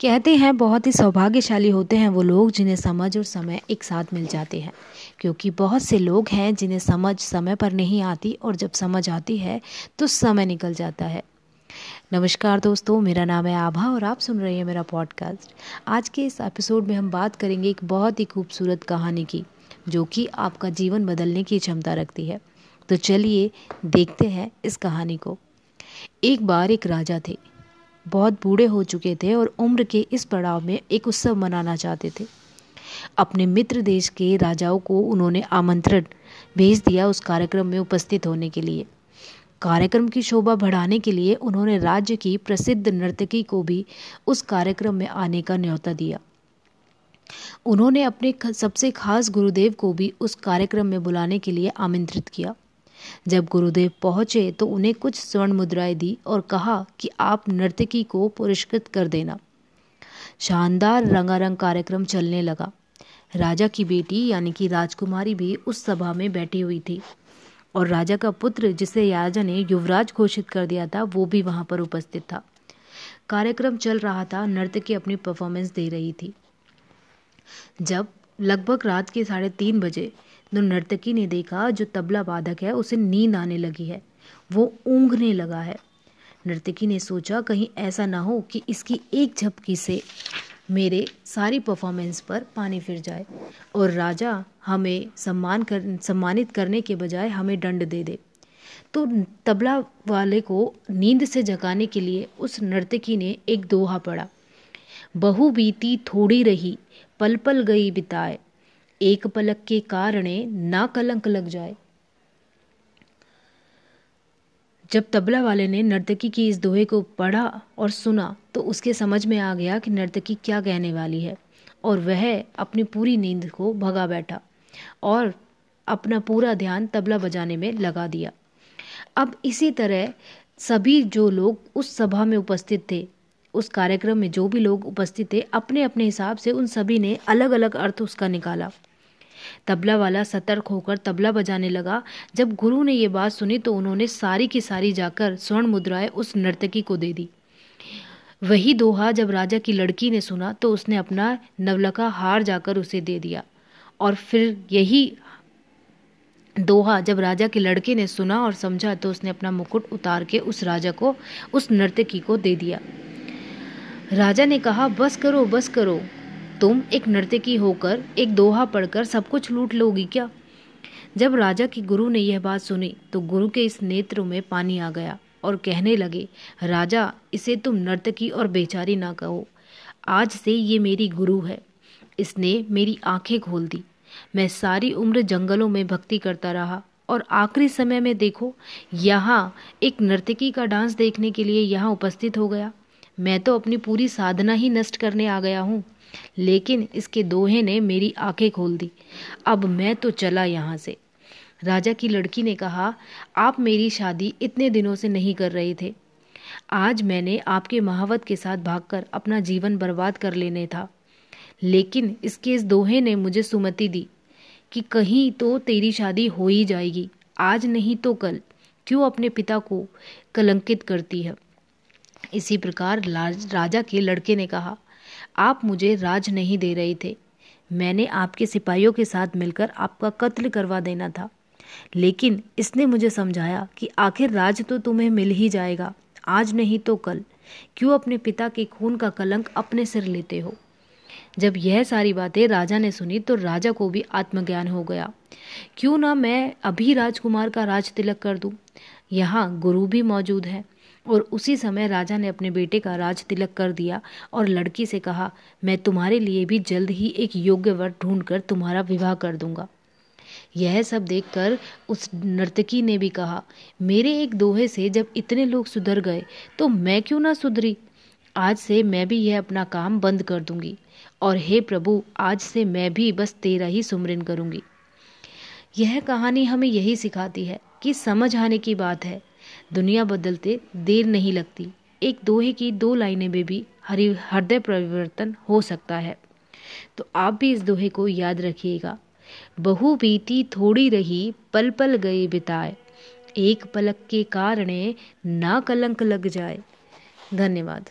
कहते हैं, बहुत ही सौभाग्यशाली होते हैं वो लोग जिन्हें समझ और समय एक साथ मिल जाते हैं। क्योंकि बहुत से लोग हैं जिन्हें समझ समय पर नहीं आती और जब समझ आती है तो समय निकल जाता है। नमस्कार दोस्तों, मेरा नाम है आभा और आप सुन रहे हैं मेरा पॉडकास्ट आज के इस एपिसोड में हम बात करेंगे एक बहुत ही खूबसूरत कहानी की, जो कि आपका जीवन बदलने की क्षमता रखती है। तो चलिए देखते हैं इस कहानी को। एक बार एक राजा थे। बहुत बूढ़े हो चुके थे और उम्र के इस पड़ाव में एक उत्सव मनाना चाहते थे। अपने मित्र देश के राजाओं को उन्होंने आमंत्रण भेज दिया उस कार्यक्रम में उपस्थित होने के लिए। कार्यक्रम की शोभा बढ़ाने के लिए उन्होंने राज्य की प्रसिद्ध नर्तकी को भी उस कार्यक्रम में आने का न्योता दिया। उन्होंने अपने सबसे खास गुरुदेव को भी उस कार्यक्रम में बुलाने के लिए आमंत्रित किया। जब गुरुदेव पहुँचे तो उन्हें कुछ स्वर्ण मुद्राएँ दी और कहा कि आप नर्तकी को पुरस्कृत कर देना। शानदार रंगारंग कार्यक्रम चलने लगा। राजा की बेटी यानी कि राजकुमारी भी उस सभा में बैठी हुई थी और राजा का पुत्र जिसे राजा ने युवराज घोषित कर दिया था, वो भी वहाँ पर उपस्थित था। कार्यक्रम चल रहा था, नर्तकी अपनी परफॉर्मेंस दे रही थी। जब लगभग रात के साढ़े तीन बजे तो नर्तकी ने देखा, जो तबला वादक है, उसे नींद आने लगी है। वो ऊँघने लगा है। नर्तकी ने सोचा, कहीं ऐसा ना हो कि इसकी एक झपकी से मेरे सारी परफॉर्मेंस पर पानी फिर जाए। और राजा हमें सम्मान कर, सम्मानित करने के बजाय हमें दंड दे दे। तो तबला वाले को नींद से जगाने के लिए उस नर्तकी ने एक दोहा पढ़ा। बहु बीती थोड़ी रही, पल पल गई बिताए। एक पलक के कारण ना कलंक लग जाए। जब तबला वाले ने नर्तकी की इस दोहे को पढ़ा और सुना तो उसके समझ में आ गया कि नर्तकी क्या कहने वाली है, और वह अपनी पूरी नींद को भगा बैठा और अपना पूरा ध्यान तबला बजाने में लगा दिया। अब इसी तरह सभी जो लोग उस सभा में उपस्थित थे उस कार्यक्रम में जो भी लोग उपस्थित थे अपने अपने हिसाब से उन सभी ने अलग अलग अर्थ उसका निकाला। तबला वाला सतर्क होकर तबला बजाने लगा। जब गुरु ने ये बात सुनी तो उन्होंने सारी की सारी जाकर स्वर्ण मुद्राएँ उस नर्तकी को दे दी। वही दोहा जब राजा की लड़की ने सुना तो उसने अपना नवलका हार जाकर उसे दे दिया। और फिर यही दोहा जब राजा के लड़के ने सुना और समझा तो उसने अपना मुकुट उतार के उस राजा को, उस नर्तकी को दे दिया। राजा ने कहा, बस करो बस करो। तुम एक नर्तकी होकर एक दोहा पढ़कर सब कुछ लूट लोगी क्या? जब राजा की गुरु ने यह बात सुनी तो गुरु के इस नेत्र में पानी आ गया और कहने लगे, राजा, इसे तुम नर्तकी और बेचारी ना कहो। आज से ये मेरी गुरु है। इसने मेरी आँखें खोल दी। मैं सारी उम्र जंगलों में भक्ति करता रहा और आखिरी समय में देखो, यहाँ एक नर्तकी का डांस देखने के लिए यहाँ उपस्थित हो गया। मैं तो अपनी पूरी साधना ही नष्ट करने आ गया हूँ। लेकिन इसके दोहे ने मेरी आँखें खोल दी। अब मैं तो चला यहाँ से। राजा की लड़की ने कहा, आप मेरी शादी इतने दिनों से नहीं कर रहे थे। आज मैंने आपके महावत के साथ भागकर अपना जीवन बर्बाद कर लेने था। लेकिन इसके इस दोहे ने मुझे सुमति दी कि कहीं तो तेरी शादी हो ही जाएगी। आज नहीं तो कल। क्यों अपने पिता को कलंकित करती है? इसी प्रकार राजा के लड़के ने कहा, आप मुझे राज नहीं दे रहे थे। मैंने आपके सिपाहियों के साथ मिलकर आपका कत्ल करवा देना था। लेकिन इसने मुझे समझाया कि आखिर राज तो तुम्हें मिल ही जाएगा। आज नहीं तो कल। क्यों अपने पिता के खून का कलंक अपने सिर लेते हो? जब यह सारी बातें राजा ने सुनी तो राजा को भी आत्मज्ञान हो गया। क्यों ना मैं अभी राजकुमार का राज तिलक कर दूँ? यहाँ गुरु भी मौजूद है। और उसी समय राजा ने अपने बेटे का राज तिलक कर दिया और लड़की से कहा, मैं तुम्हारे लिए भी जल्द ही एक योग्य वर ढूंढकर तुम्हारा विवाह कर दूँगा। यह सब देखकर उस नर्तकी ने भी कहा, मेरे एक दोहे से जब इतने लोग सुधर गए तो मैं क्यों ना सुधरी? आज से मैं भी यह अपना काम बंद कर दूँगी। और हे प्रभु, आज से मैं भी बस तेरा ही सुमरन करूँगी। यह कहानी हमें यही सिखाती है कि समझ आने की बात है। दुनिया बदलते देर नहीं लगती। एक दोहे की दो लाइनें में भी हरि, हृदय परिवर्तन हो सकता है। तो आप भी इस दोहे को याद रखिएगा। बहु बीती थोड़ी रही, पल पल गए बिताए। एक पलक के कारण ना कलंक लग जाए। धन्यवाद।